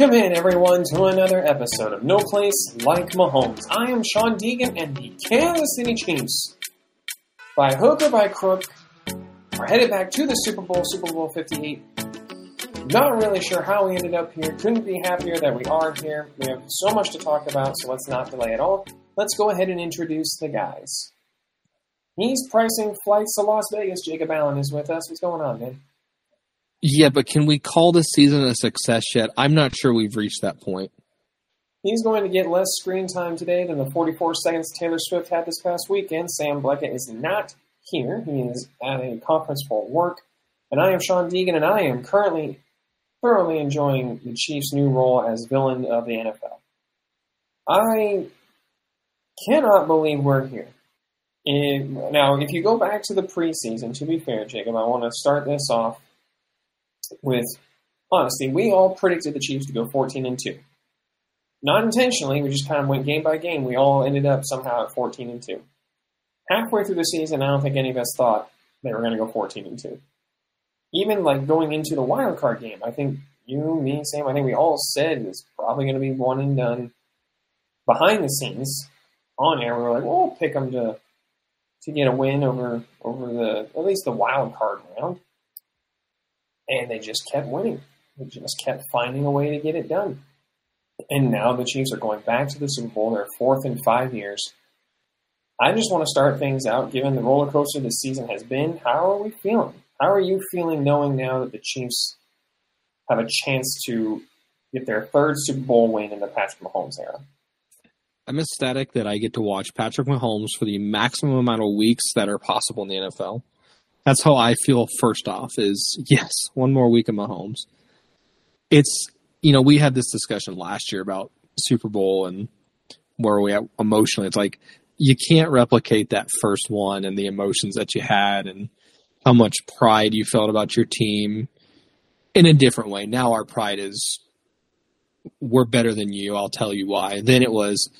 Welcome in, everyone, to another episode of No Place Like Mahomes. I am Shawn Deegan, and the Kansas City Chiefs, by hook or by crook, are headed back to the Super Bowl, Super Bowl 58. Not really sure how we ended up here. Couldn't be happier that we are here. We have so much to talk about, so let's not delay at all. Let's go ahead and introduce the guys. He's pricing flights to Las Vegas. Jacob Allen is with us. What's going on, man? Yeah, but can we call this season a success yet? I'm not sure we've reached that point. He's going to get less screen time today than the 44 seconds Taylor Swift had this past weekend. Sam Bleckett is not here. He is at a conference for work. And I am Shawn Deegan, and I am currently thoroughly enjoying the Chiefs' new role as villain of the NFL. I cannot believe we're here. And now, if you go back to the preseason, to be fair, Jacob, I want to start this off with honesty. We all predicted the Chiefs to go 14 and 2. Not intentionally, we just kind of went game by game. We all ended up somehow at 14 and 2. Halfway through the season, I don't think any of us thought they were going to go 14 and 2. Even like going into the wild card game, I think you, me, Sam, I think we all said it's probably going to be one and done. Behind the scenes, on air, we were like, well, we'll pick them to to get a win over over the at least the wild card round and they just kept winning. They just kept finding a way to get it done. And now the Chiefs are going back to the Super Bowl. They're fourth in five years. I just want to start things out, given the roller coaster this season has been. How are we feeling? How are you feeling knowing now that the Chiefs have a chance to get their third Super Bowl win in the Patrick Mahomes era? I'm ecstatic that I get to watch Patrick Mahomes for the maximum amount of weeks that are possible in the NFL. That's how I feel first off is yes, one more week of Mahomes. It's you know, we had this discussion last year about Super Bowl and where we at emotionally. It's like you can't replicate that first one and the emotions that you had and how much pride you felt about your team in a different way. Now our pride is we're better than you. I'll tell you why. Then it was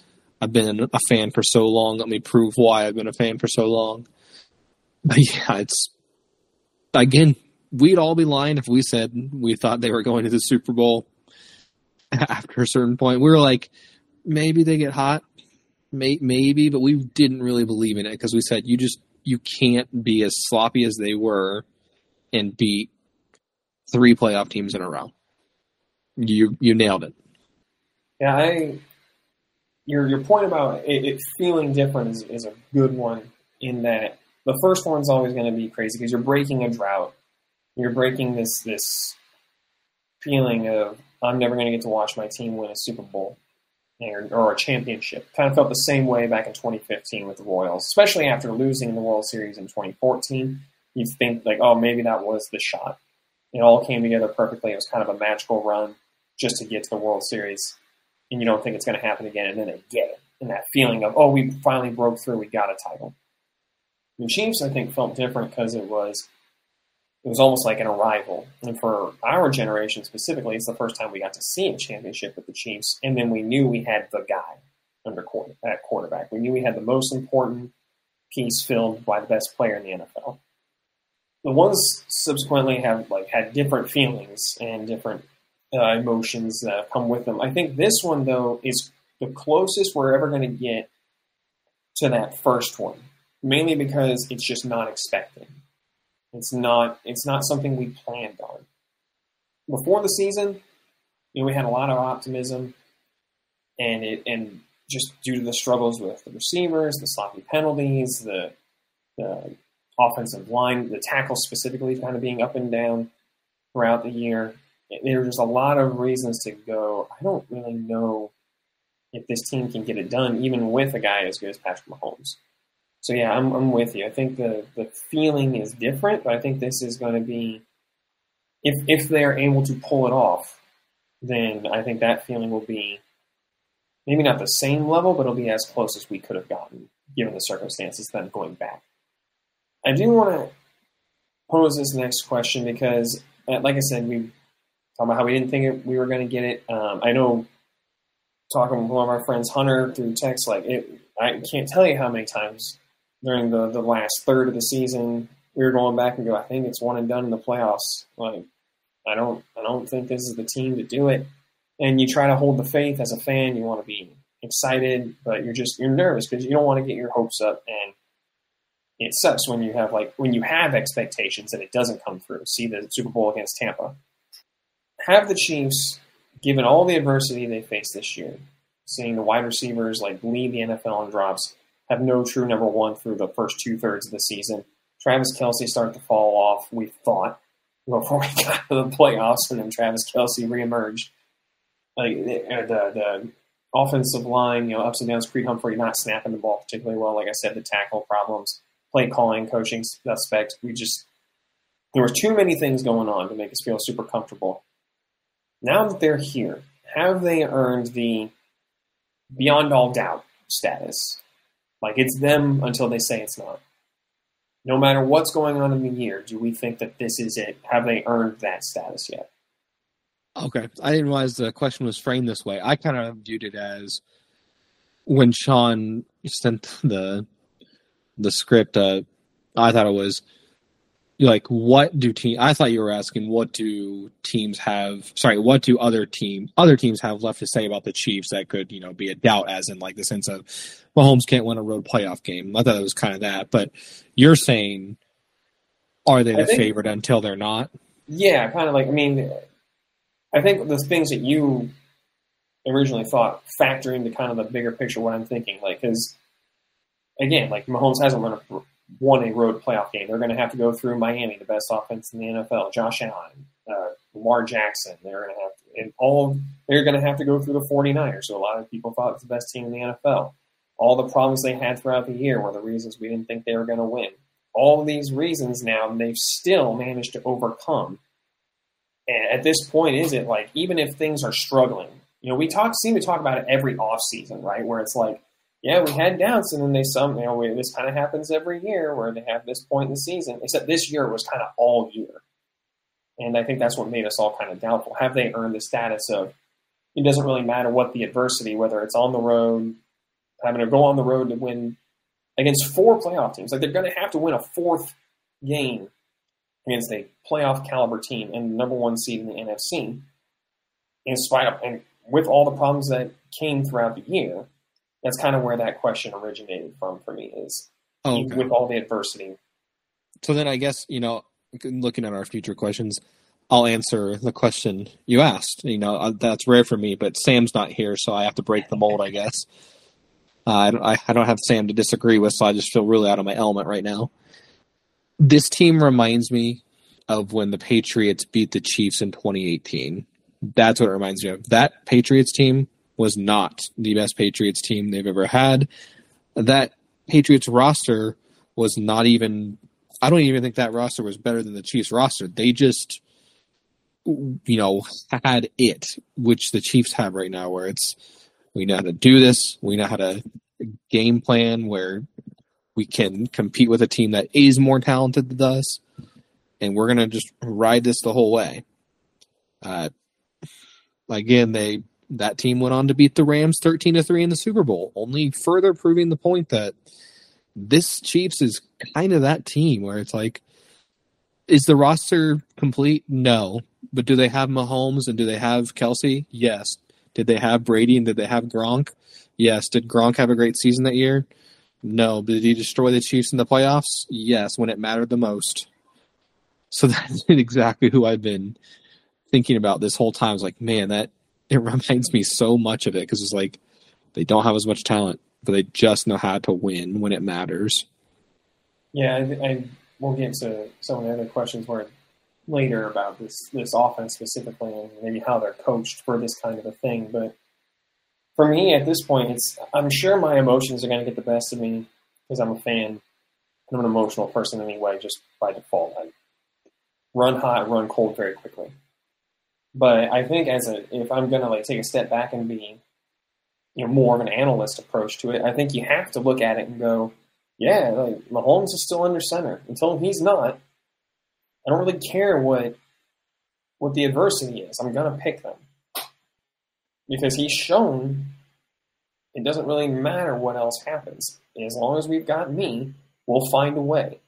I've been a fan for so long. Let me prove why I've been a fan for so long. But yeah, it's again, we'd all be lying if we said we thought they were going to the Super Bowl after a certain point. We were like, maybe they get hot, may, maybe, but we didn't really believe in it because we said you just you can't be as sloppy as they were and beat three playoff teams in a row. You you nailed it. Yeah, I your your point about it, it feeling different is, is a good one in that the first one's always going to be crazy because you're breaking a drought. You're breaking this this feeling of I'm never going to get to watch my team win a Super Bowl or, or, a championship. Kind of felt the same way back in 2015 with the Royals, especially after losing the World Series in 2014. You think like, oh, maybe that was the shot. It all came together perfectly. It was kind of a magical run just to get to the World Series, and you don't think it's going to happen again, and then they get it, and that feeling of, oh, we finally broke through, we got a title. The Chiefs, I think, felt different because it was it was almost like an arrival. And for our generation specifically, it's the first time we got to see a championship with the Chiefs, and then we knew we had the guy under quarter, at quarterback. We knew we had the most important piece filled by the best player in the NFL. The ones subsequently have like had different feelings and different uh, emotions that come with them. I think this one though is the closest we're ever going to get to that first one mainly because it's just not expected. It's not it's not something we planned on. Before the season, you know, we had a lot of optimism and it and just due to the struggles with the receivers, the sloppy penalties, the the offensive line, the tackles specifically kind of being up and down throughout the year. There's just a lot of reasons to go. I don't really know if this team can get it done, even with a guy as good as Patrick Mahomes. So yeah, I'm I'm with you. I think the the feeling is different, but I think this is going to be if if they're able to pull it off, then I think that feeling will be maybe not the same level, but it'll be as close as we could have gotten given the circumstances. Then going back, I do want to pose this next question because, uh, like I said, we talked about how we didn't think it, we were going to get it. Um, I know talking with one of our friends, Hunter, through text, like it, I can't tell you how many times during the, the last third of the season, we were going back and go, I think it's one and done in the playoffs. Like, I don't, I don't think this is the team to do it. and you try to hold the faith as a fan. You want to be excited, but you're just you're nervous because you don't want to get your hopes up, and it sucks when you have like when you have expectations and it doesn't come through. See the Super Bowl against Tampa. Have the Chiefs, given all the adversity they faced this year, seeing the wide receivers like lead the NFL in drops, have no true number one through the first two thirds of the season. Travis Kelce started to fall off. We thought before we got to the playoffs, and then Travis Kelce reemerged. Like the, uh, the, the offensive line, you know, ups and downs. Creed Humphrey not snapping the ball particularly well. Like I said, the tackle problems, play calling, coaching suspects. We just there were too many things going on to make us feel super comfortable. Now that they're here, have they earned the beyond all doubt status? Like it's them until they say it's not. No matter what's going on in the year, do we think that this is it? Have they earned that status yet? Okay. I didn't realize the question was framed this way. I kind of viewed it as when Shawn sent the the script, uh, I thought it was like what do team I thought you were asking what do teams have sorry, what do other team other teams have left to say about the Chiefs that could, you know, be a doubt as in like the sense of Mahomes can't win a road playoff game. I thought it was kind of that. But you're saying are they the think, favorite until they're not? Yeah, kind of like I mean I think the things that you originally thought factor into kind of the bigger picture what I'm thinking. Like, because again, like Mahomes hasn't won a, won a road playoff game. They're going to have to go through Miami, the best offense in the NFL. Josh Allen, uh, Lamar Jackson. They're going to have to, and all they're going to have to go through the 49ers. So a lot of people thought it's the best team in the NFL. All the problems they had throughout the year were the reasons we didn't think they were going to win. All these reasons now they've still managed to overcome at this point, is it like even if things are struggling, you know, we talk seem to talk about it every off season, right? Where it's like, yeah, we had doubts, and then they some, you know, we, this kind of happens every year where they have this point in the season. Except this year was kind of all year, and I think that's what made us all kind of doubtful. Have they earned the status of? It doesn't really matter what the adversity, whether it's on the road, having to go on the road to win against four playoff teams. Like they're going to have to win a fourth game against a playoff caliber team and number one seed in the NFC, in spite of and with all the problems that came throughout the year, that's kind of where that question originated from for me is oh, okay. with all the adversity. So then I guess, you know, looking at our future questions, I'll answer the question you asked. You know, uh, that's rare for me, but Sam's not here, so I have to break the mold, I guess. Uh, I, I don't have Sam to disagree with, so I just feel really out of my element right now. This team reminds me of when the Patriots beat the Chiefs in 2018. That's what it reminds me of. That Patriots team was not the best Patriots team they've ever had. That Patriots roster was not even I don't even think that roster was better than the Chiefs roster. They just you know had it, which the Chiefs have right now where it's we know how to do this, we know how to game plan where we can compete with a team that is more talented than us, and we're gonna just ride this the whole way. Uh, again, they that team went on to beat the Rams thirteen to three in the Super Bowl, only further proving the point that this Chiefs is kind of that team where it's like, is the roster complete? No, but do they have Mahomes and do they have Kelce? Yes. Did they have Brady and did they have Gronk? Yes. Did Gronk have a great season that year? No. Did he destroy the Chiefs in the playoffs? Yes, when it mattered the most. So that's exactly who I've been thinking about this whole time. It's like, man, that it reminds me so much of it because it's like they don't have as much talent, but they just know how to win when it matters. Yeah, I, we'll get to some of the other questions where later about this this offense specifically and maybe how they're coached for this kind of a thing. But for me at this point, it's I'm sure my emotions are going to get the best of me because I'm a fan. And I'm an emotional person anyway, just by default. I run hot, run cold very quickly. But I think as a if I'm going to like take a step back and be you know more of an analyst approach to it, I think you have to look at it and go, yeah, like Mahomes is still under center until he's not. I don't really care what what the adversity is. I'm going to pick them because he's shown it doesn't really matter what else happens. As long as we've got me, we'll find a way.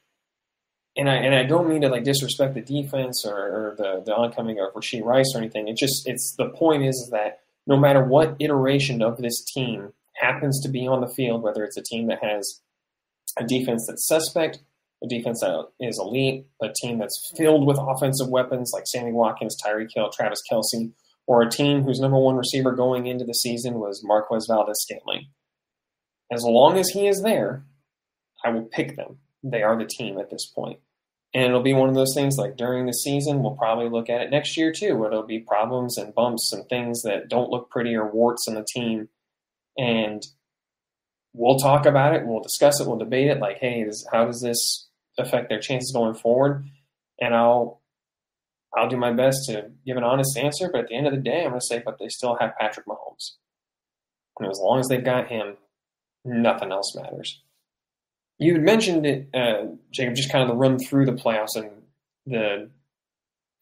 And I and I don't mean to like disrespect the defense or, or the the oncoming of Rashee Rice or anything. It's just it's the point is, that no matter what iteration of this team happens to be on the field, whether it's a team that has a defense that's suspect, a defense that is elite, a team that's filled with offensive weapons like Sammy Watkins, Tyreek Hill, Travis Kelce, or a team whose number one receiver going into the season was Marquez Valdes-Scantling. As long as he is there, I will pick them. They are the team at this point. And it'll be one of those things like during the season, we'll probably look at it next year too, where there'll be problems and bumps and things that don't look pretty or warts in the team. And we'll talk about it, we'll discuss it, we'll debate it like, hey, this, how does this affect their chances going forward? And I'll I'll do my best to give an honest answer, but at the end of the day, I'm going to say, but they still have Patrick Mahomes. And as long as they've got him, nothing else matters. You had mentioned it, uh, Jacob, just kind of the run through the playoffs and the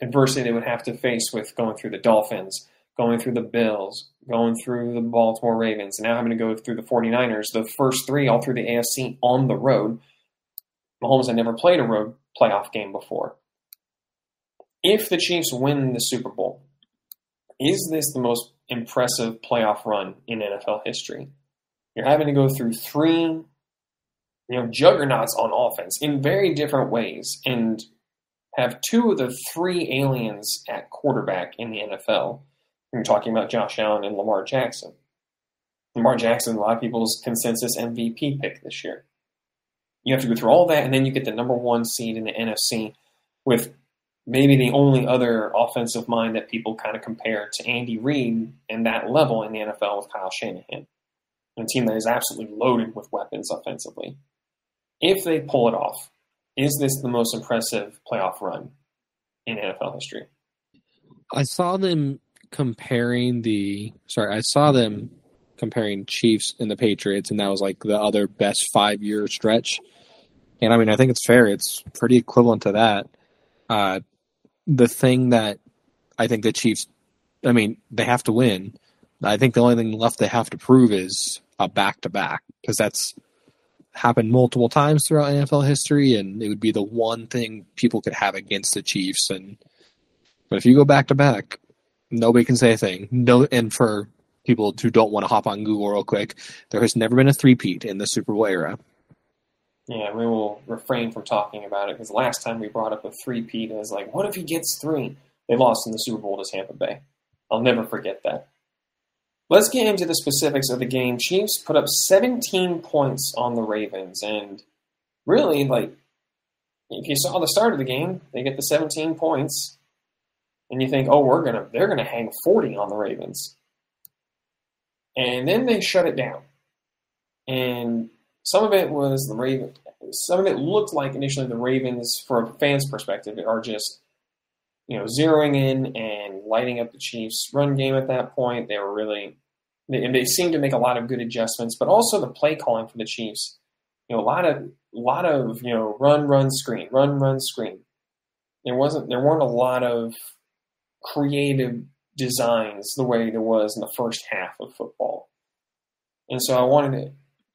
adversity they would have to face with going through the Dolphins, going through the Bills, going through the Baltimore Ravens, and now having to go through the 49ers, the first three all through the AFC on the road. Mahomes had never played a road playoff game before. If the Chiefs win the Super Bowl, is this the most impressive playoff run in NFL history? You're having to go through three, you know, juggernauts on offense in very different ways, and have two of the three aliens at quarterback in the NFL. I'm talking about Josh Allen and Lamar Jackson. Lamar Jackson, a lot of people's consensus MVP pick this year. You have to go through all that, and then you get the number one seed in the NFC with maybe the only other offensive mind that people kind of compare to Andy Reid and that level in the NFL with Kyle Shanahan. A team that is absolutely loaded with weapons offensively. If they pull it off, is this the most impressive playoff run in NFL history? I saw them comparing the sorry, I saw them comparing Chiefs and the Patriots, and that was like the other best five year stretch. And I mean, I think it's fair. It's pretty equivalent to that. Uh, the thing that I think the Chiefs, I mean, they have to win. I think the only thing left they have to prove is a back to back because that's happened multiple times throughout NFL history, and it would be the one thing people could have against the Chiefs. And but if you go back to back, nobody can say a thing. No, and for people who don't want to hop on Google real quick, there has never been a three-peat in the Super Bowl era. Yeah, we will refrain from talking about it because last time we brought up a three-peat, it was like, what if he gets three? They lost in the Super Bowl to Tampa Bay. I'll never forget that. Let's get into the specifics of the game. Chiefs put up 17 points on the Ravens, and really, like, if you saw the start of the game, they get the 17 points, and you think, oh, we're gonna, they're gonna hang 40 on the Ravens, and then they shut it down, and some of it was the Raven. Some of it looked like initially the Ravens, from a fan's perspective, are just you know zeroing in and lighting up the Chiefs' run game at that point. They were really, and they seemed to make a lot of good adjustments, but also the play calling for the Chiefs. You know, a lot of, lot of you know, run, run, screen, run, run, screen. There wasn't, there weren't a lot of creative designs the way there was in the first half of football. And so I wanted to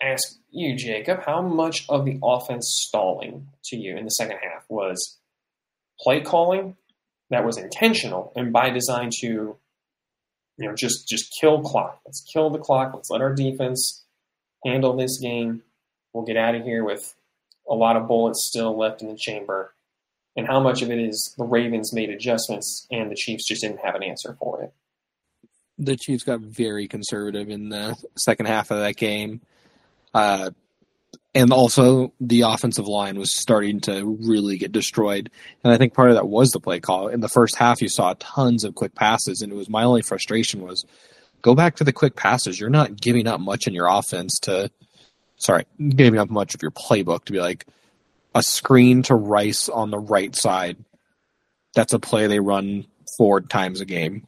ask you, Jacob, how much of the offense stalling to you in the second half was play calling that was intentional and by design to, you know, just just kill clock. Let's kill the clock. Let's let our defense handle this game. We'll get out of here with a lot of bullets still left in the chamber. And how much of it is the Ravens made adjustments and the Chiefs just didn't have an answer for it? The Chiefs got very conservative in the second half of that game. Uh, and also the offensive line was starting to really get destroyed. And I think part of that was the play call. In the first half, you saw tons of quick passes, and it was my only frustration was go back to the quick passes. You're not giving up much in your offense to, sorry, giving up much of your playbook to be like a screen to Rice on the right side. That's a play they run four times a game.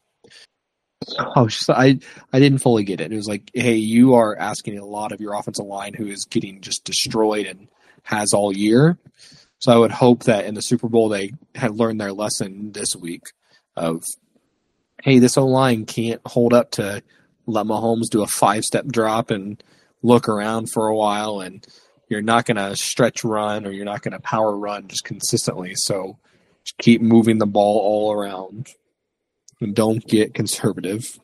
Oh, just, I I didn't fully get it. It was like, hey, you are asking a lot of your offensive line who is getting just destroyed and has all year. So I would hope that in the Super Bowl they had learned their lesson this week of, hey, this O line can't hold up to let Mahomes do a five step drop and look around for a while, and you're not going to stretch run or you're not going to power run just consistently. So just keep moving the ball all around don't get conservative.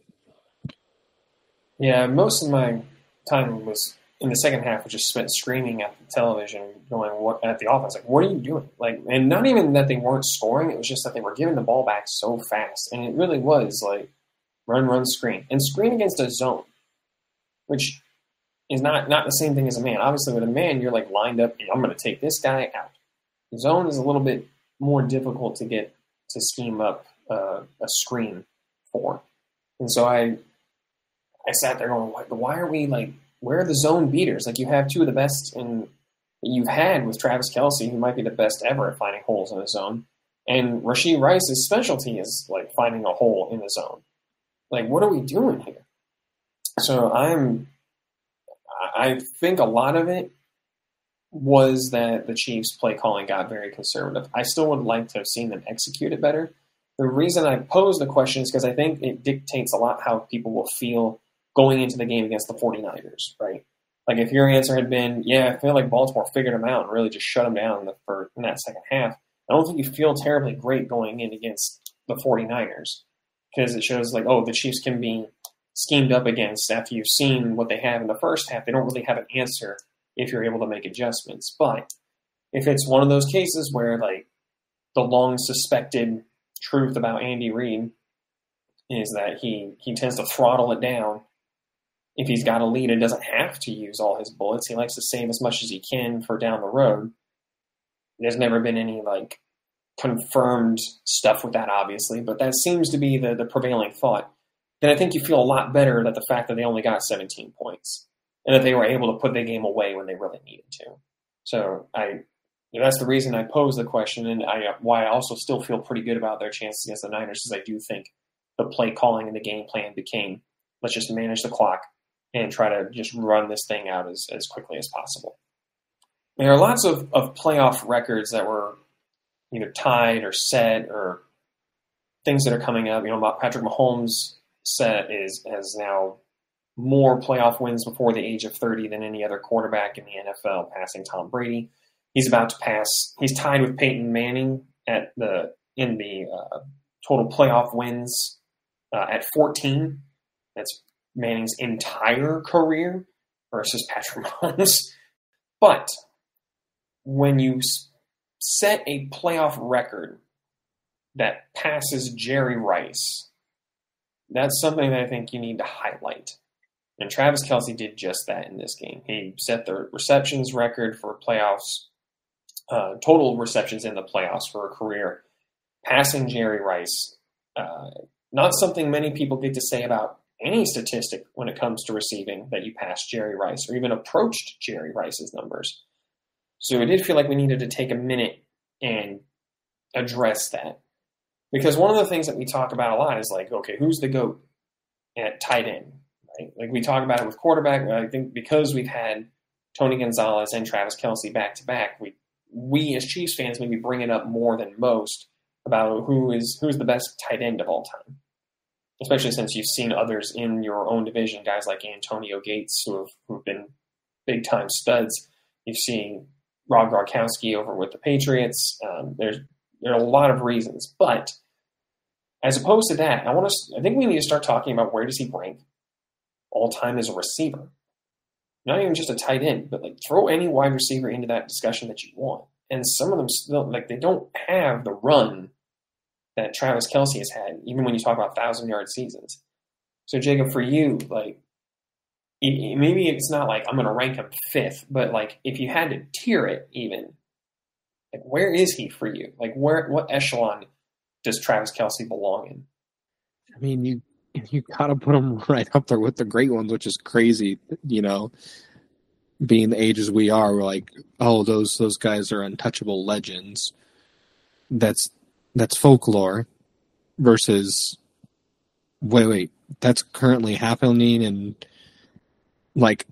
Yeah, most of my time was in the second half, was just spent screaming at the television, going what at the offense, like, "What are you doing?" Like, and not even that they weren't scoring; it was just that they were giving the ball back so fast, and it really was like run, run, screen, and screen against a zone, which is not not the same thing as a man. Obviously, with a man, you're like lined up. I'm going to take this guy out. The zone is a little bit more difficult to get to scheme up uh, a screen for, and so I I sat there going, why, why are we like where are the zone beaters? Like you have two of the best in you've had with Travis Kelce, who might be the best ever at finding holes in the zone, and Rashee Rice's specialty is like finding a hole in the zone. Like, what are we doing here? So I'm, I think a lot of it was that the Chiefs' play calling got very conservative. I still would like to have seen them execute it better. The reason I pose the question is because I think it dictates a lot how people will feel going into the game against the 49ers, right? Like if your answer had been, yeah, I feel like Baltimore figured them out and really just shut them down for, in that second half, I don't think you feel terribly great going in against the 49ers because it shows like, oh, the Chiefs can be schemed up against after you've seen what they have in the first half. They don't really have an answer if you're able to make adjustments. But if it's one of those cases where like the long suspected truth about Andy Reid is that he he tends to throttle it down if he's got a lead and doesn't have to use all his bullets. He likes to save as much as he can for down the road. There's never been any like confirmed stuff with that, obviously, but that seems to be the, the prevailing thought. Then I think you feel a lot better that the fact that they only got 17 points and that they were able to put the game away when they really needed to. So I, you know, that's the reason I pose the question, and I, why I also still feel pretty good about their chances against the Niners, is I do think the play calling and the game plan became let's just manage the clock and try to just run this thing out as, as quickly as possible. There are lots of, of playoff records that were either tied or set or things that are coming up. You know, Patrick Mahomes set is has now more playoff wins before the age of 30 than any other quarterback in the NFL, passing Tom Brady. He's about to pass. He's tied with Peyton Manning at the in the uh, total playoff wins uh, at 14. That's Manning's entire career versus Patrick Mahomes. But when you set a playoff record that passes Jerry Rice, that's something that I think you need to highlight. And Travis Kelce did just that in this game. He set the receptions record for playoffs, uh, total receptions in the playoffs for a career, passing Jerry Rice. Uh, not something many people get to say about any statistic when it comes to receiving that you passed Jerry Rice or even approached Jerry Rice's numbers. So it did feel like we needed to take a minute and address that. Because one of the things that we talk about a lot is like, okay, who's the GOAT at tight end? Right? Like we talk about it with quarterback. I think because we've had Tony Gonzalez and Travis Kelce back to back, we we as Chiefs fans maybe bring it up more than most about who is who's the best tight end of all time especially since you've seen others in your own division, guys like Antonio Gates, who have who've been big time studs. You've seen Rob Gronkowski over with the Patriots. Um, there's there are a lot of reasons, but as opposed to that, I want to. I think we need to start talking about where does he rank all time as a receiver, not even just a tight end, but like throw any wide receiver into that discussion that you want. And some of them still like they don't have the run that Travis Kelce has had, even when you talk about thousand yard seasons. So Jacob, for you, like maybe it's not like I'm going to rank him fifth, but like if you had to tier it, even like where is he for you? Like where what echelon does Travis Kelce belong in? I mean, you you got to put them right up there with the great ones, which is crazy. You know, being the ages we are, we're like, oh, those those guys are untouchable legends. That's that's folklore versus wait wait that's currently happening and like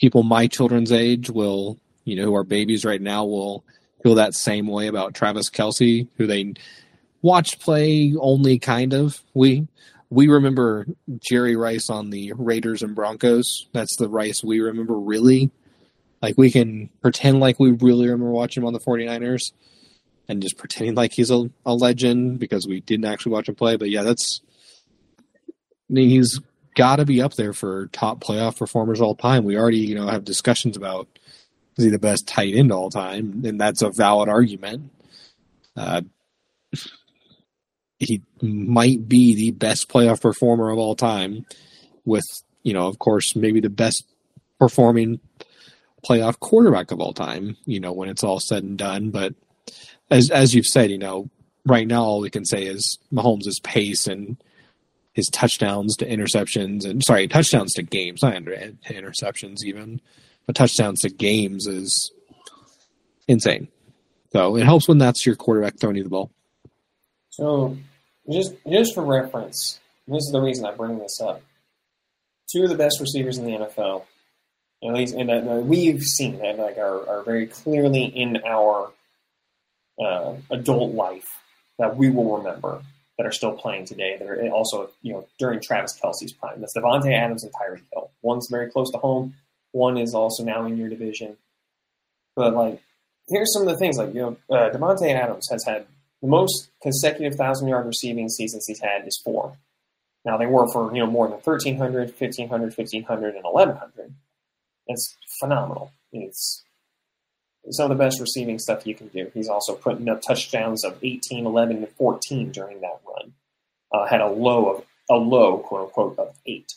people my children's age will you know who are babies right now will feel that same way about Travis Kelce who they watched play only kind of we we remember Jerry Rice on the Raiders and Broncos that's the Rice we remember really like we can pretend like we really remember watching him on the 49ers and just pretending like he's a, a legend because we didn't actually watch him play. But yeah, that's I mean, he's got to be up there for top playoff performers all time. We already, you know, have discussions about is he the best tight end all time, and that's a valid argument. Uh, he might be the best playoff performer of all time, with you know, of course, maybe the best performing playoff quarterback of all time. You know, when it's all said and done, but as as you've said, you know, right now all we can say is Mahomes' pace and his touchdowns to interceptions and sorry, touchdowns to games, not interceptions even, but touchdowns to games is insane. So it helps when that's your quarterback throwing you the ball. So just just for reference, this is the reason I bring this up. Two of the best receivers in the NFL, at least, and uh, we've seen that like are, are very clearly in our uh, adult life that we will remember that are still playing today. That are also, you know, during Travis Kelce's prime. That's Davante Adams and Tyreek Hill. One's very close to home. One is also now in your division. But like, here's some of the things. Like, you know, uh, Davante Adams has had the most consecutive thousand yard receiving seasons he's had is four. Now they were for you know more than 1,300, 1,500, 1,500, and 1,100. It's phenomenal. It's some of the best receiving stuff you can do. He's also putting up touchdowns of 18, 11, and 14 during that run. Uh, had a low of a low quote unquote of eight.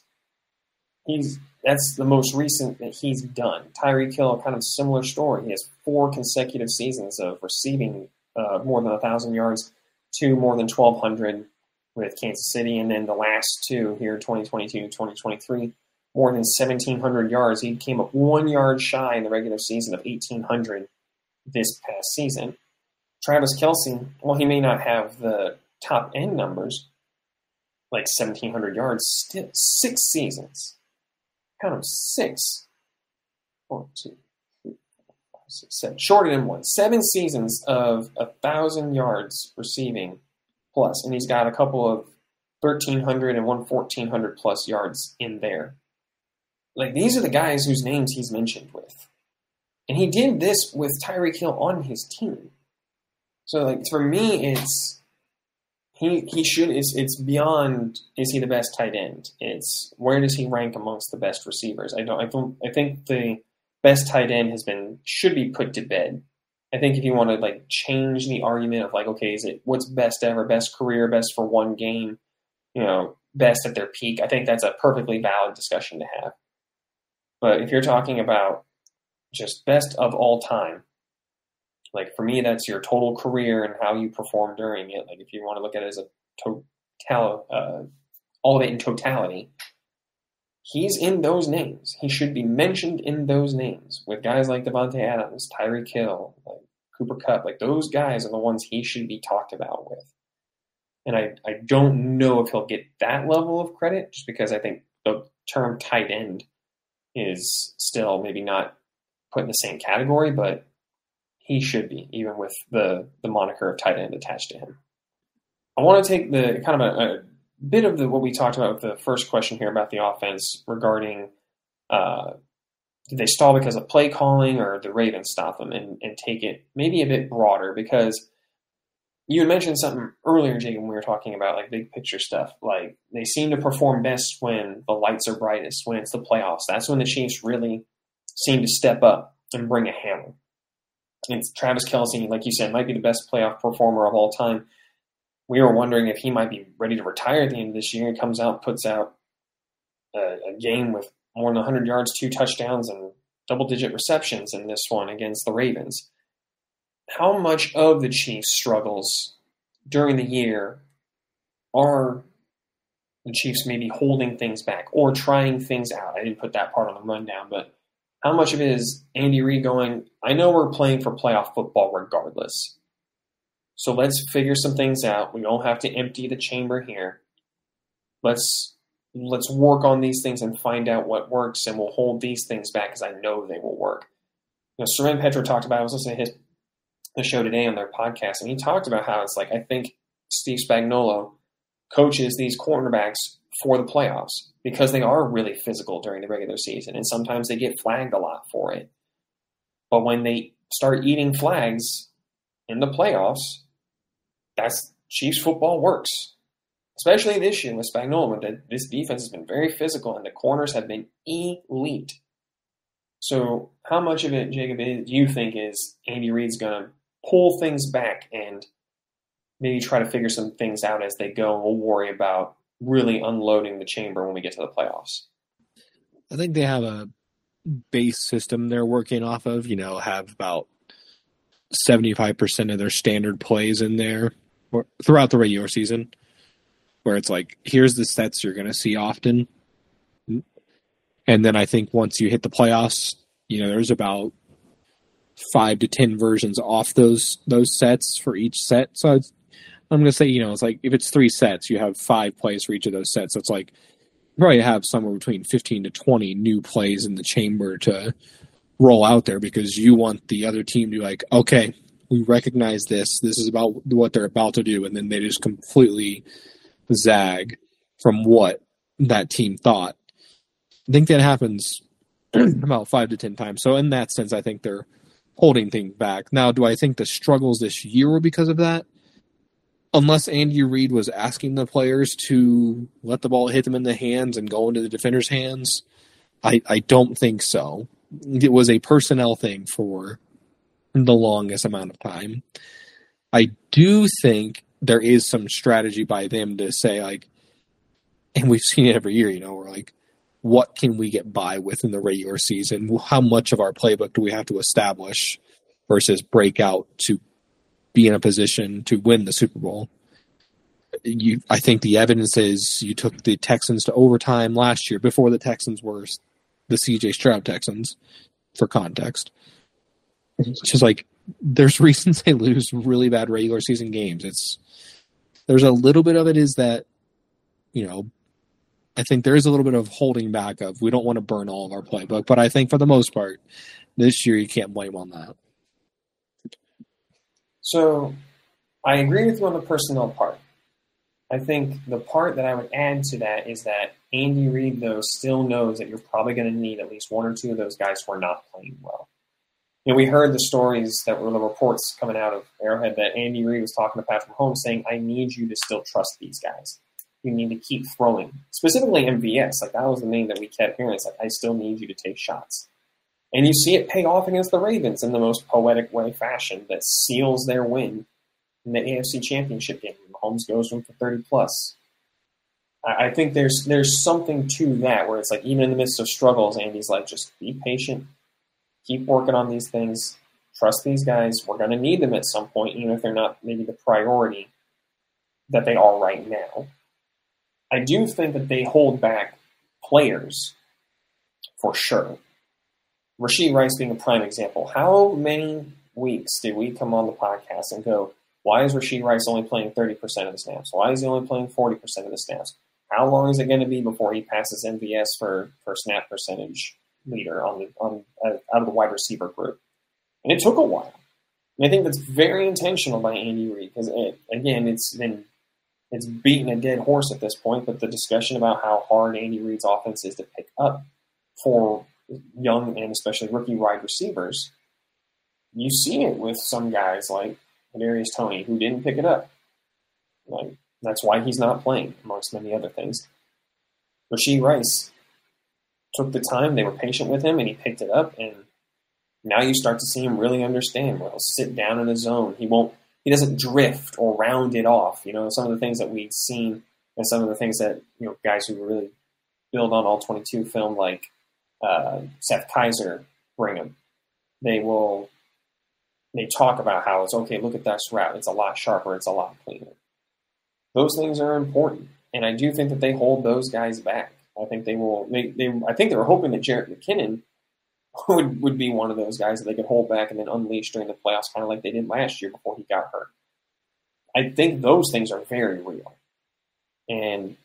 He's that's the most recent that he's done. Tyreek Hill, kind of similar story. He has four consecutive seasons of receiving uh, more than a thousand yards, two more than 1,200 with Kansas City, and then the last two here, 2022, 2023 more than 1,700 yards. He came up one yard shy in the regular season of 1,800 this past season. Travis Kelce, well, he may not have the top end numbers, like 1,700 yards, still six seasons. Count them six. One, two, three, four, five, six, seven. Shorter than one. Seven seasons of a thousand yards receiving plus, and he's got a couple of 1,300 and one 1,400 plus yards in there. Like these are the guys whose names he's mentioned with. And he did this with Tyreek Hill on his team. So like for me it's he he should it's it's beyond is he the best tight end? It's where does he rank amongst the best receivers? I don't I don't I think the best tight end has been should be put to bed. I think if you want to like change the argument of like, okay, is it what's best ever, best career, best for one game, you know, best at their peak, I think that's a perfectly valid discussion to have. But if you're talking about just best of all time, like for me, that's your total career and how you perform during it. Like if you want to look at it as a total, uh, all of it in totality, he's in those names. He should be mentioned in those names with guys like Davante Adams, Tyreek Hill, like Cooper Kupp. Like those guys are the ones he should be talked about with. And I, I don't know if he'll get that level of credit just because I think the term tight end is still maybe not put in the same category, but he should be, even with the, the moniker of tight end attached to him. I want to take the kind of a, a bit of the what we talked about with the first question here about the offense regarding uh, did they stall because of play calling or the Ravens stop them and, and take it maybe a bit broader because you had mentioned something earlier, Jake, when we were talking about like big picture stuff. Like they seem to perform best when the lights are brightest, when it's the playoffs. That's when the Chiefs really seem to step up and bring a hammer. And Travis Kelce, like you said, might be the best playoff performer of all time. We were wondering if he might be ready to retire at the end of this year. He comes out, puts out a, a game with more than 100 yards, two touchdowns, and double digit receptions in this one against the Ravens how much of the Chiefs' struggles during the year are the Chiefs maybe holding things back or trying things out? I didn't put that part on the rundown, but how much of it is Andy Reid going, I know we're playing for playoff football regardless. So let's figure some things out. We don't have to empty the chamber here. Let's let's work on these things and find out what works, and we'll hold these things back because I know they will work. You know, Soren Petro talked about. I was listening to his the show today on their podcast, and he talked about how it's like I think Steve Spagnuolo coaches these cornerbacks for the playoffs because they are really physical during the regular season, and sometimes they get flagged a lot for it. But when they start eating flags in the playoffs, that's Chiefs football works. especially this year with Spagnuolo. This defense has been very physical, and the corners have been elite. So, how much of it, Jacob, do you think is Andy Reid's going to pull things back and maybe try to figure some things out as they go, and we'll worry about really unloading the chamber when we get to the playoffs? I think they have a base system they're working off of. You know, have about seventy-five percent of their standard plays in there throughout the regular season, where it's like, here's the sets you're going to see often, and then I think once you hit the playoffs, you know, there's about five to ten versions off those those sets for each set. So I'm going to say, you know, it's like if it's three sets, you have five plays for each of those sets. So it's like probably have somewhere between 15 to 20 new plays in the chamber to roll out there because you want the other team to be like, okay, we recognize this. This is about what they're about to do, and then they just completely zag from what that team thought. I think that happens about five to ten times. So in that sense, I think they're holding things back. Now, do I think the struggles this year were because of that? Unless Andy Reid was asking the players to let the ball hit them in the hands and go into the defender's hands, I, I don't think so. It was a personnel thing for the longest amount of time. I do think there is some strategy by them to say like, and we've seen it every year. You know, we're like, what can we get by with in the regular season? How much of our playbook do we have to establish versus break out to be in a position to win the Super Bowl? You, I think the evidence is you took the Texans to overtime last year before the Texans were the CJ Stroud Texans, for context. It's just like there's reasons they lose really bad regular season games. It's there's a little bit of it is that you know I think there is a little bit of holding back of we don't want to burn all of our playbook, but I think for the most part this year you can't blame on that. So I agree with you on the personnel part. I think the part that I would add to that is that Andy Reid, though, still knows that you're probably going to need at least one or two of those guys who are not playing well you know, we heard the stories that were the reports coming out of Arrowhead that Andy Reid was talking to Patrick Mahomes saying, I need you to still trust these guys. You need to keep throwing. Specifically MVS, like that was the name that we kept hearing. It's like, I still need you to take shots. And you see it pay off against the Ravens in the most poetic way fashion that seals their win in the AFC championship game. Mahomes goes from for 30 plus. I think there's there's something to that where it's like even in the midst of struggles, Andy's like, just be patient, keep working on these things. Trust these guys. We're going to need them at some point, even if they're not maybe the priority that they are right now. I do think that they hold back players for sure. Rashee Rice being a prime example. How many weeks did we come on the podcast and go, why is Rashee Rice only playing 30% of the snaps? Why is he only playing 40% of the snaps? How long is it going to be before he passes MVS for, for snap percentage leader on the on uh, out of the wide receiver group, and it took a while. And I think that's very intentional by Andy Reid because it, again, it's been it's beaten a dead horse at this point. But the discussion about how hard Andy Reid's offense is to pick up for young and especially rookie wide receivers, you see it with some guys like Darius Toney who didn't pick it up. Like that's why he's not playing, amongst many other things. Rashee Rice took the time, they were patient with him, and he picked it up. And now you start to see him really understand where he'll sit down in a zone. He won't, he doesn't drift or round it off. You know, some of the things that we've seen and some of the things that, you know, guys who really build on all 22 film like uh, Seth Keysor, bring him. They will, they talk about how it's okay, look at this route. It's a lot sharper, it's a lot cleaner. Those things are important. And I do think that they hold those guys back. I think they will. They, they I think they were hoping that Jerick McKinnon would would be one of those guys that they could hold back and then unleash during the playoffs, kind of like they did last year before he got hurt. I think those things are very real, and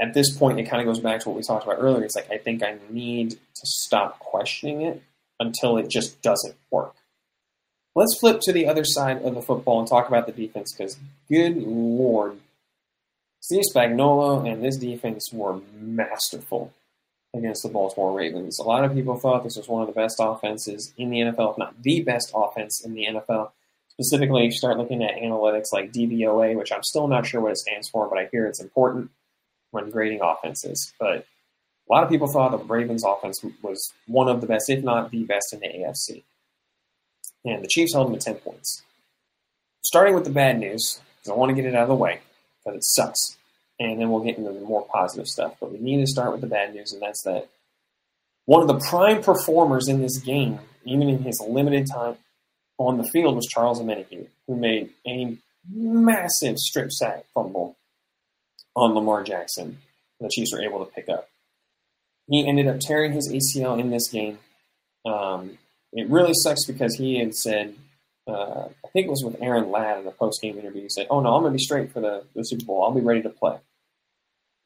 at this point, it kind of goes back to what we talked about earlier. It's like I think I need to stop questioning it until it just doesn't work. Let's flip to the other side of the football and talk about the defense because, good lord, Steve Spagnuolo and this defense were masterful against the Baltimore Ravens. A lot of people thought this was one of the best offenses in the NFL, if not the best offense in the NFL, Specifically, if you start looking at analytics like DVOA, which I'm still not sure what it stands for, but I hear it's important when grading offenses. But a lot of people thought the Ravens offense was one of the best, if not the best in the AFC. And the Chiefs held them to 10 points. Starting with the bad news, because I want to get it out of the way, because it sucks. And then we'll get into the more positive stuff. But we need to start with the bad news, and that's that one of the prime performers in this game, even in his limited time on the field, was Charles Omenihu, who made a massive strip sack fumble on Lamar Jackson. The Chiefs were able to pick up. He ended up tearing his ACL in this game. Um, it really sucks because he had said, uh, I think it was with Aaron Ladd in the post game interview. He said, "Oh no, I'm going to be straight for the, the Super Bowl. I'll be ready to play."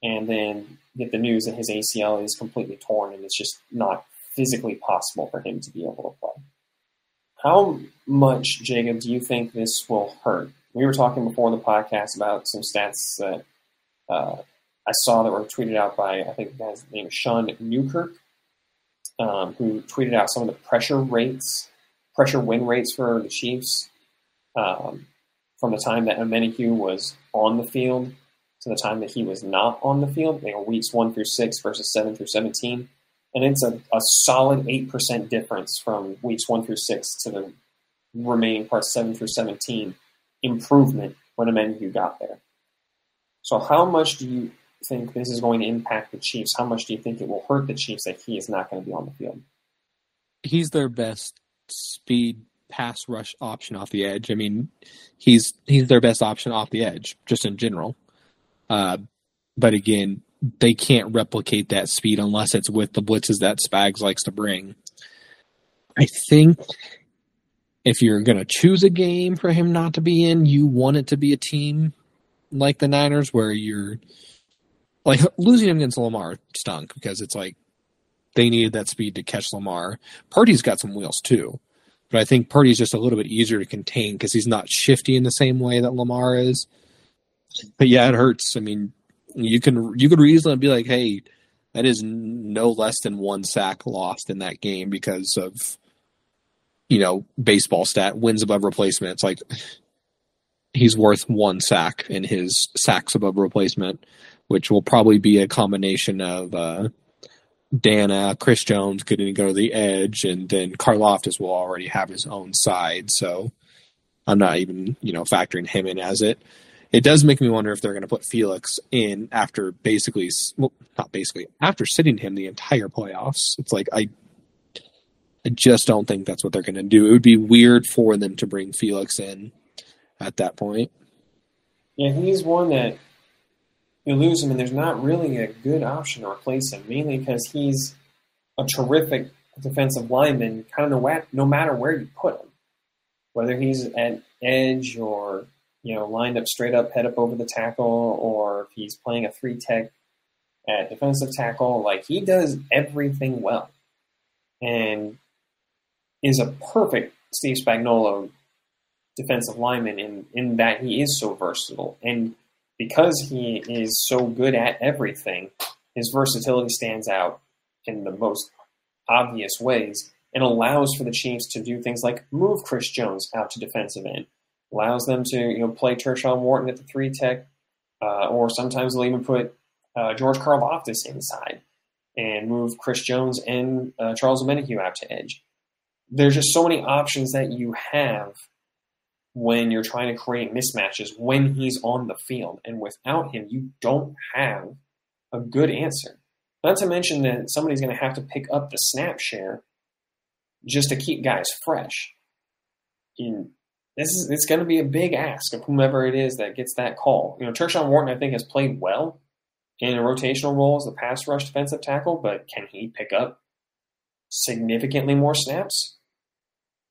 And then get the news that his ACL is completely torn and it's just not physically possible for him to be able to play. How much, Jacob, do you think this will hurt? We were talking before the podcast about some stats that uh, I saw that were tweeted out by, I think the guy's name is Sean Newkirk, um, who tweeted out some of the pressure rates, pressure win rates for the Chiefs um, from the time that Omenihu was on the field to the time that he was not on the field, you know, weeks one through six versus seven through 17. And it's a, a solid 8% difference from weeks one through six to the remaining parts seven through 17 improvement when Omenihu got there. So, how much do you think this is going to impact the Chiefs? How much do you think it will hurt the Chiefs that he is not going to be on the field? He's their best speed pass rush option off the edge. I mean, he's he's their best option off the edge, just in general. Uh, but again, they can't replicate that speed unless it's with the blitzes that Spags likes to bring. I think if you're going to choose a game for him not to be in, you want it to be a team like the Niners where you're like losing him against Lamar stunk because it's like they needed that speed to catch Lamar. Purdy's got some wheels too, but I think Purdy's just a little bit easier to contain because he's not shifty in the same way that Lamar is. But yeah, it hurts. I mean, you can you could reasonably be like, hey, that is no less than one sack lost in that game because of you know baseball stat wins above replacement. It's like he's worth one sack in his sacks above replacement, which will probably be a combination of uh, Danna, Chris Jones to go to the edge, and then Karlaftis will already have his own side. So I'm not even you know factoring him in as it it does make me wonder if they're going to put Felix in after basically, well, not basically, after sitting him the entire playoffs. It's like I, I just don't think that's what they're going to do. It would be weird for them to bring Felix in at that point. Yeah, he's one that you lose him, and there's not really a good option to replace him, mainly because he's a terrific defensive lineman, kind of no, matter where you put him, whether he's at edge or you know, lined up straight up, head up over the tackle, or if he's playing a three tech at defensive tackle, like he does everything well, and is a perfect Steve Spagnuolo defensive lineman in in that he is so versatile, and because he is so good at everything, his versatility stands out in the most obvious ways and allows for the Chiefs to do things like move Chris Jones out to defensive end, allows them to you know play Tershawn Wharton at the three tech, uh, or sometimes they'll even put uh, George Karlaftis inside and move Chris Jones and uh, Charles Omenihu out to edge. There's just so many options that you have when you're trying to create mismatches when he's on the field, and without him, you don't have a good answer. Not to mention that somebody's going to have to pick up the snap share just to keep guys fresh. In this is it's going to be a big ask of whomever it is that gets that call. You know, Tershawn Wharton, I think, has played well in a rotational role as a pass rush defensive tackle, but can he pick up significantly more snaps?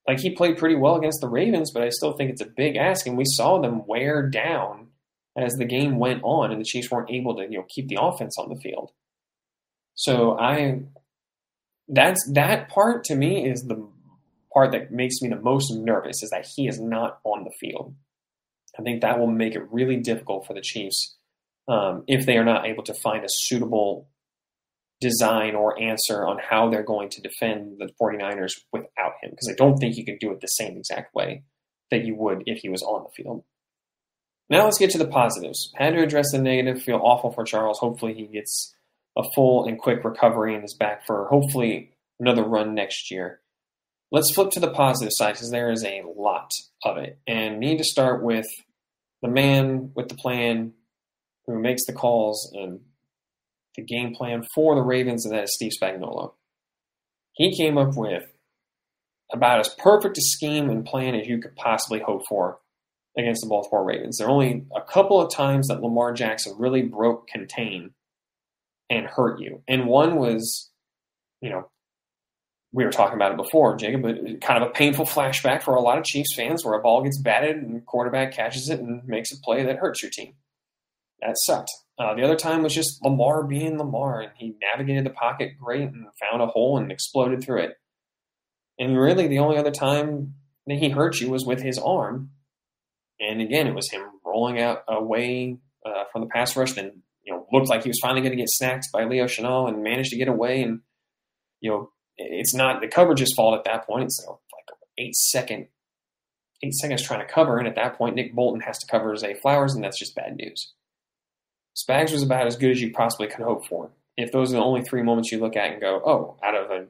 Like he played pretty well against the Ravens, but I still think it's a big ask, and we saw them wear down as the game went on, and the Chiefs weren't able to you know keep the offense on the field. So I that's that part to me is the part that makes me the most nervous is that he is not on the field. I think that will make it really difficult for the Chiefs um, if they are not able to find a suitable design or answer on how they're going to defend the 49ers without him, because I don't think you can do it the same exact way that you would if he was on the field. Now let's get to the positives. Had to address the negative. Feel awful for Charles. Hopefully he gets a full and quick recovery and is back for hopefully another run next year. Let's flip to the positive side because there is a lot of it. And need to start with the man with the plan who makes the calls and the game plan for the Ravens, and that is Steve Spagnuolo. He came up with about as perfect a scheme and plan as you could possibly hope for against the Baltimore Ravens. There are only a couple of times that Lamar Jackson really broke contain and hurt you. And one was, you know, we were talking about it before, Jacob, but kind of a painful flashback for a lot of Chiefs fans where a ball gets batted and quarterback catches it and makes a play that hurts your team. That sucked. Uh, the other time was just Lamar being Lamar, and he navigated the pocket great and found a hole and exploded through it. And really, the only other time that he hurt you was with his arm. And again, it was him rolling out away uh, from the pass rush, then you know looked like he was finally going to get snacked by Leo Chenal and managed to get away. And you know, it's not the coverage's fault at that point. It's like eight second, eight seconds trying to cover, and at that point, Nick Bolton has to cover Zay Flowers, and that's just bad news. Spags was about as good as you possibly could hope for. If those are the only three moments you look at and go, oh, out of a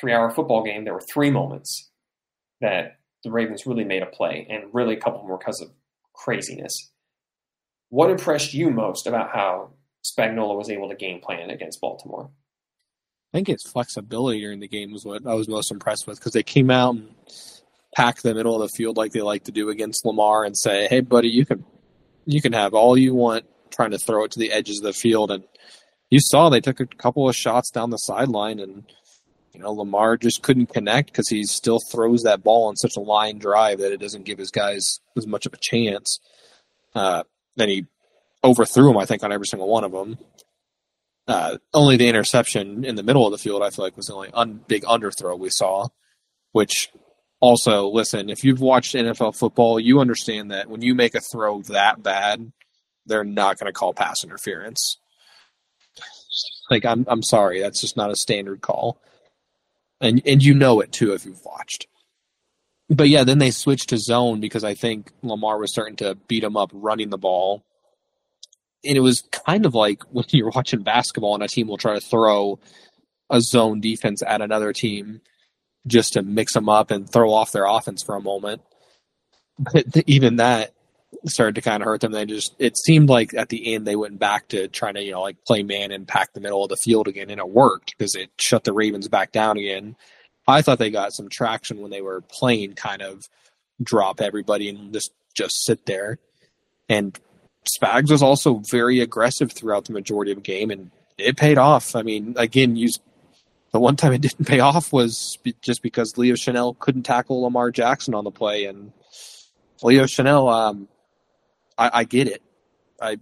three hour football game, there were three moments that the Ravens really made a play, and really a couple more because of craziness. What impressed you most about how Spagnuolo was able to game plan against Baltimore? I think his flexibility during the game was what I was most impressed with because they came out and packed the middle of the field like they like to do against Lamar and say, "Hey, buddy, you can you can have all you want trying to throw it to the edges of the field." And you saw they took a couple of shots down the sideline and you know, Lamar just couldn't connect because he still throws that ball on such a line drive that it doesn't give his guys as much of a chance. Uh, then he overthrew him, I think, on every single one of them. Uh, only the interception in the middle of the field, I feel like, was the only un- big underthrow we saw. Which also, listen, if you've watched NFL football, you understand that when you make a throw that bad, they're not going to call pass interference. Like, I'm I'm sorry, that's just not a standard call and and you know it too if you've watched. But yeah, then they switched to zone because I think Lamar was starting to beat him up running the ball. And it was kind of like when you're watching basketball and a team will try to throw a zone defense at another team just to mix them up and throw off their offense for a moment. But even that started to kind of hurt them. They just it seemed like at the end they went back to trying to you know like play man and pack the middle of the field again, and it worked because it shut the Ravens back down again. I thought they got some traction when they were playing kind of drop everybody and just just sit there. And Spags was also very aggressive throughout the majority of the game, and it paid off. I mean, again, use the one time it didn't pay off was just because Leo Chenal couldn't tackle Lamar Jackson on the play, and Leo Chenal um, I, I get it. I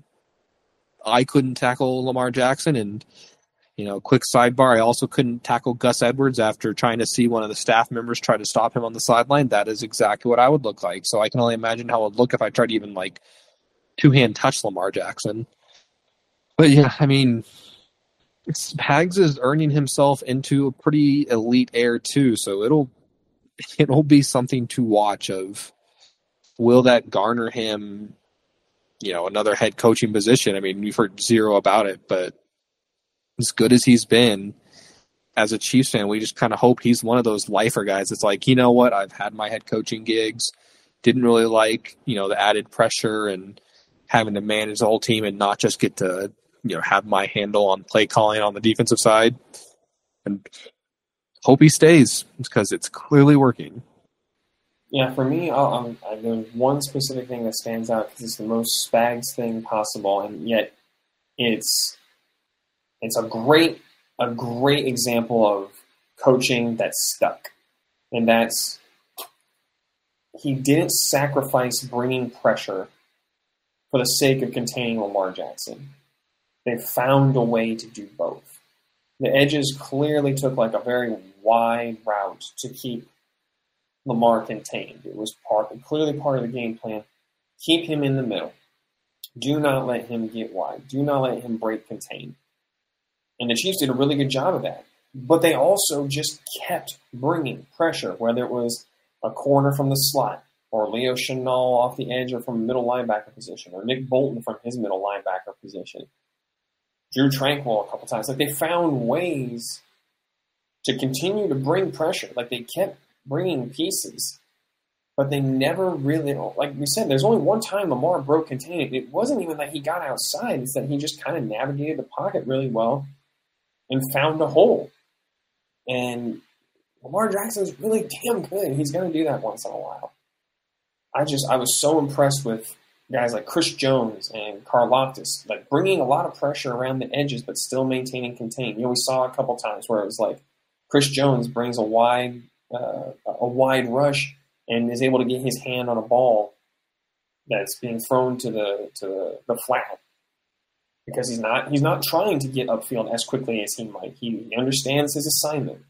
I couldn't tackle Lamar Jackson, and you know, quick sidebar, I also couldn't tackle Gus Edwards after trying to see one of the staff members try to stop him on the sideline. That is exactly what I would look like. So I can only imagine how it would look if I tried to even like two hand touch Lamar Jackson. But yeah, I mean, Spags is earning himself into a pretty elite air too, so it'll it'll be something to watch. Of will that garner him you know another head coaching position. I mean, we've heard zero about it, but as good as he's been as a Chiefs fan, we just kind of hope he's one of those lifer guys. It's like, you know what? I've had my head coaching gigs. Didn't really like, you know, the added pressure and having to manage the whole team and not just get to, you know, have my handle on play calling on the defensive side. And hope he stays because it's clearly working. Yeah, for me, I'll, i there's one specific thing that stands out because it's the most Spags thing possible, and yet it's it's a great a great example of coaching that stuck, and that's he didn't sacrifice bringing pressure for the sake of containing Lamar Jackson. They found a way to do both. The edges clearly took like a very wide route to keep Lamar contained. It was part, clearly part of the game plan. Keep him in the middle. Do not let him get wide. Do not let him break contain. And the Chiefs did a really good job of that. But they also just kept bringing pressure, whether it was a corner from the slot or Leo Chenal off the edge or from middle linebacker position, or Nick Bolton from his middle linebacker position. Drew Tranquill a couple times. Like they found ways to continue to bring pressure. Like they kept bringing pieces, but they never really, like we said, there's only one time Lamar broke containment. It wasn't even that he got outside, it's that he just kind of navigated the pocket really well and found a hole. And Lamar Jackson's really damn good. He's going to do that once in a while. I just, I was so impressed with guys like Chris Jones and Karlaftis, like bringing a lot of pressure around the edges, but still maintaining contain. You know, we saw a couple times where it was like Chris Jones brings a wide, uh, a wide rush and is able to get his hand on a ball that's being thrown to the to the, flat because he's not he's not trying to get upfield as quickly as he might. He, he understands his assignment.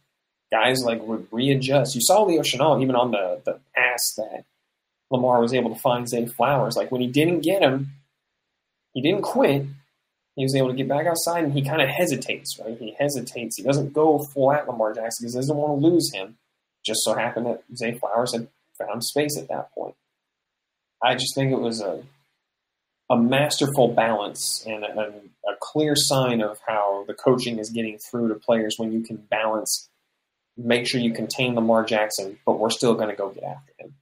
Guys like would readjust. You saw Leo Chenal even on the the pass that Lamar was able to find Zay Flowers. Like when he didn't get him, he didn't quit. He was able to get back outside and he kind of hesitates, right? He hesitates. He doesn't go full at Lamar Jackson because he doesn't want to lose him. Just so happened that Zay Flowers had found space at that point. I just think it was a a masterful balance and a, a, clear sign of how the coaching is getting through to players when you can balance, make sure you contain Lamar Jackson, but we're still going to go get after him.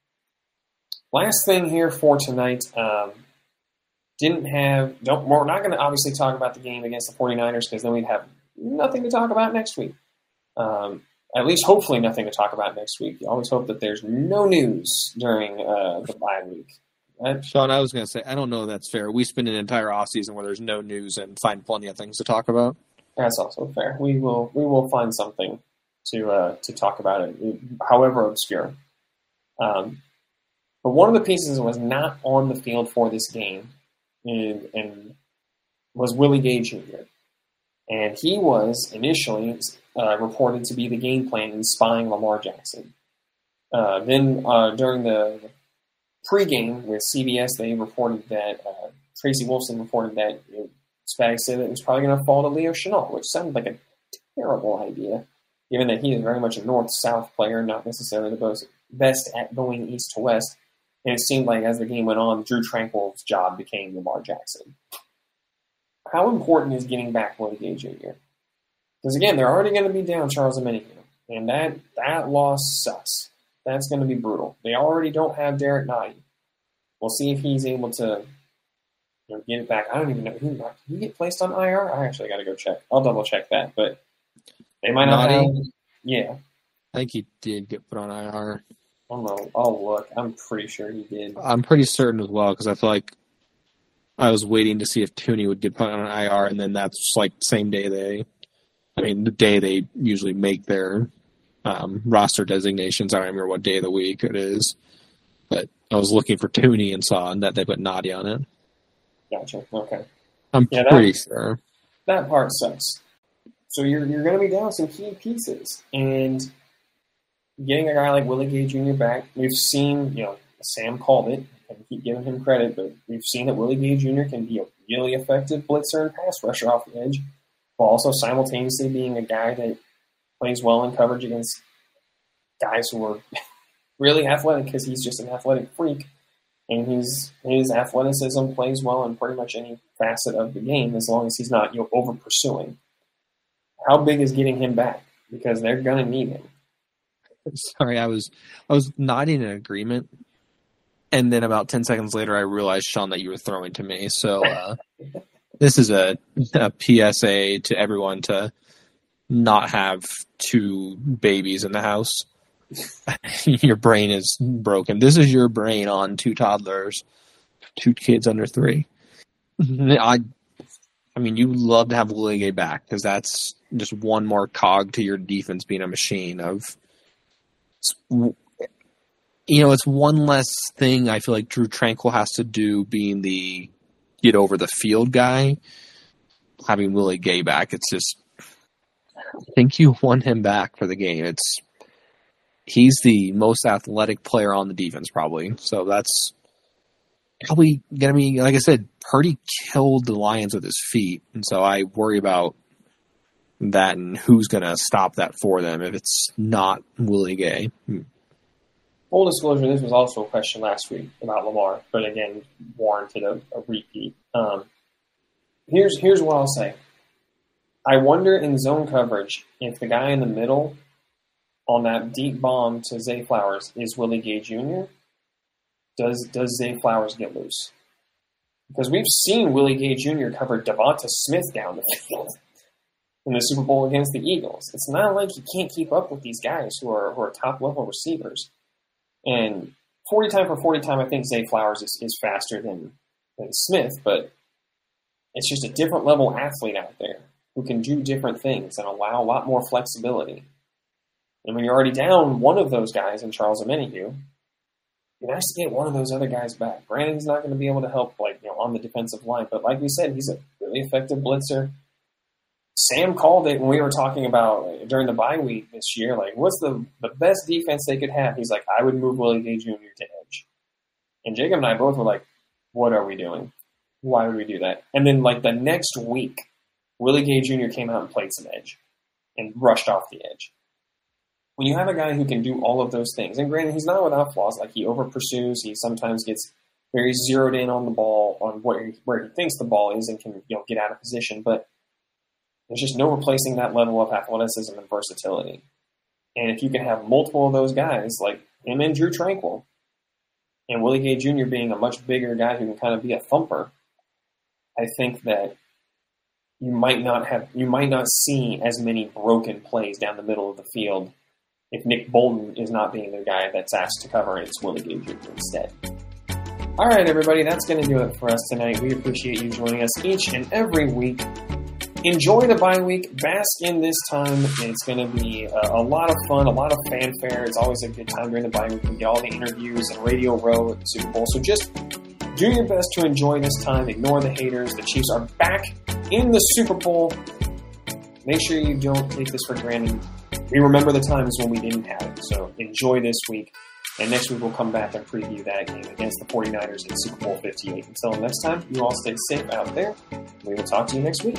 Last thing here for tonight. Um, didn't have, don't, we're not going to obviously talk about the game against the 49ers because then we'd have nothing to talk about next week. Um, at least hopefully nothing to talk about next week. You always hope that there's no news during uh, the bye week. Right? Shawn, I was going to say, I don't know if that's fair. We spend an entire off season where there's no news and find plenty of things to talk about. That's also fair. We will we will find something to uh, to talk about it, however obscure. Um, but one of the pieces was not on the field for this game, and, and was Willie Gay Jr. And he was initially uh, reported to be the game plan in spying Lamar Jackson. Uh, then uh, during the pregame with CBS, they reported that uh, Tracy Wolfson reported that Spags said it was probably going to fall to Leo Chenal, which sounded like a terrible idea, given that he is very much a north-south player, not necessarily the most best at going east to west. And it seemed like as the game went on, Drew Tranquill's job became Lamar Jackson. How important is getting back Willie Gay Jr.? Because again, they're already going to be down Charles and Omenihu, and that that loss sucks. That's going to be brutal. They already don't have Derek Nnadi. We'll see if he's able to you know, get it back. I don't even know. Did he get placed on IR? I actually got to go check. I'll double check that, but they might not have. Yeah, I think he did get put on IR. I don't know. I'll look. I'm pretty sure he did. I'm pretty certain as well because I feel like I was waiting to see if Thuney would get put on IR, and then that's like same day they, I mean, the day they usually make their um, roster designations. I don't remember what day of the week it is, but I was looking for Thuney and saw that they put Nnadi on it. Gotcha. Okay. I'm yeah, pretty that, sure. That part sucks. So you're you're going to be down some key pieces, and getting a guy like Willie Gay Jr. back, we've seen, you know, Sam called it, and keep giving him credit, but we've seen that Willie Gay Jr. can be a really effective blitzer and pass rusher off the edge, while also simultaneously being a guy that plays well in coverage against guys who are really athletic because he's just an athletic freak. And he's, his athleticism plays well in pretty much any facet of the game as long as he's not you know, over pursuing. How big is getting him back? Because they're going to need him. Sorry, I was I was nodding in agreement, and then about ten seconds later, I realized Shawn that you were throwing to me. So uh, this is a, a PSA to everyone to not have two babies in the house. your brain is broken. This is your brain on two toddlers, two kids under three. I, I mean, you love to have Willie Gay back because that's just one more cog to your defense being a machine of you know, it's one less thing I feel like Drew Tranquill has to do being the get over the field guy. Having Willie Gay back, it's just I think you want him back for the game. It's he's the most athletic player on the defense probably. So that's probably gonna be like I said, Purdy killed the Lions with his feet, and so I worry about that and who's gonna stop that for them if it's not Willie Gay. Hmm. Full disclosure, this was also a question last week about Lamar, but again, warranted a, a repeat. Um, here's here's what I'll say. I wonder in zone coverage if the guy in the middle on that deep bomb to Zay Flowers is Willie Gay Jr. Does does Zay Flowers get loose? Because we've seen Willie Gay Jr. cover DeVonta Smith down the field in the Super Bowl against the Eagles. It's not like he can't keep up with these guys who are who are top level receivers. And forty time for forty time, I think Zay Flowers is, is faster than than Smith, but it's just a different level athlete out there who can do different things and allow a lot more flexibility. And when you're already down one of those guys in Charles Omenihu, you nice to get one of those other guys back. Brandon's not going to be able to help like you know on the defensive line, but like we said, he's a really effective blitzer. Sam called it when we were talking about during the bye week this year. Like, what's the the best defense they could have? He's like, I would move Willie Gay Jr. to edge. And Jacob and I both were like, What are we doing? Why would we do that? And then like the next week, Willie Gay Jr. came out and played some edge and rushed off the edge. When you have a guy who can do all of those things, and granted, he's not without flaws. Like he over pursues, he sometimes gets very zeroed in on the ball, on where he, where he thinks the ball is, and can you know get out of position. But there's just no replacing that level of athleticism and versatility. And if you can have multiple of those guys, like him and Drew Tranquill, and Willie Gay Jr. being a much bigger guy who can kind of be a thumper, I think that you might not have you might not see as many broken plays down the middle of the field if Nick Bolton is not being the guy that's asked to cover and it's Willie Gay Jr. instead. All right, everybody, that's going to do it for us tonight. We appreciate you joining us each and every week. Enjoy the bye week. Bask in this time. It's going to be a, a, lot of fun, a lot of fanfare. It's always a good time during the bye week. We get all the interviews and Radio Row at Super Bowl. So just do your best to enjoy this time. Ignore the haters. The Chiefs are back in the Super Bowl. Make sure you don't take this for granted. We remember the times when we didn't have it. So enjoy this week. And next week we'll come back and preview that game against the 49ers in Super Bowl 58. Until next time, you all stay safe out there. We will talk to you next week.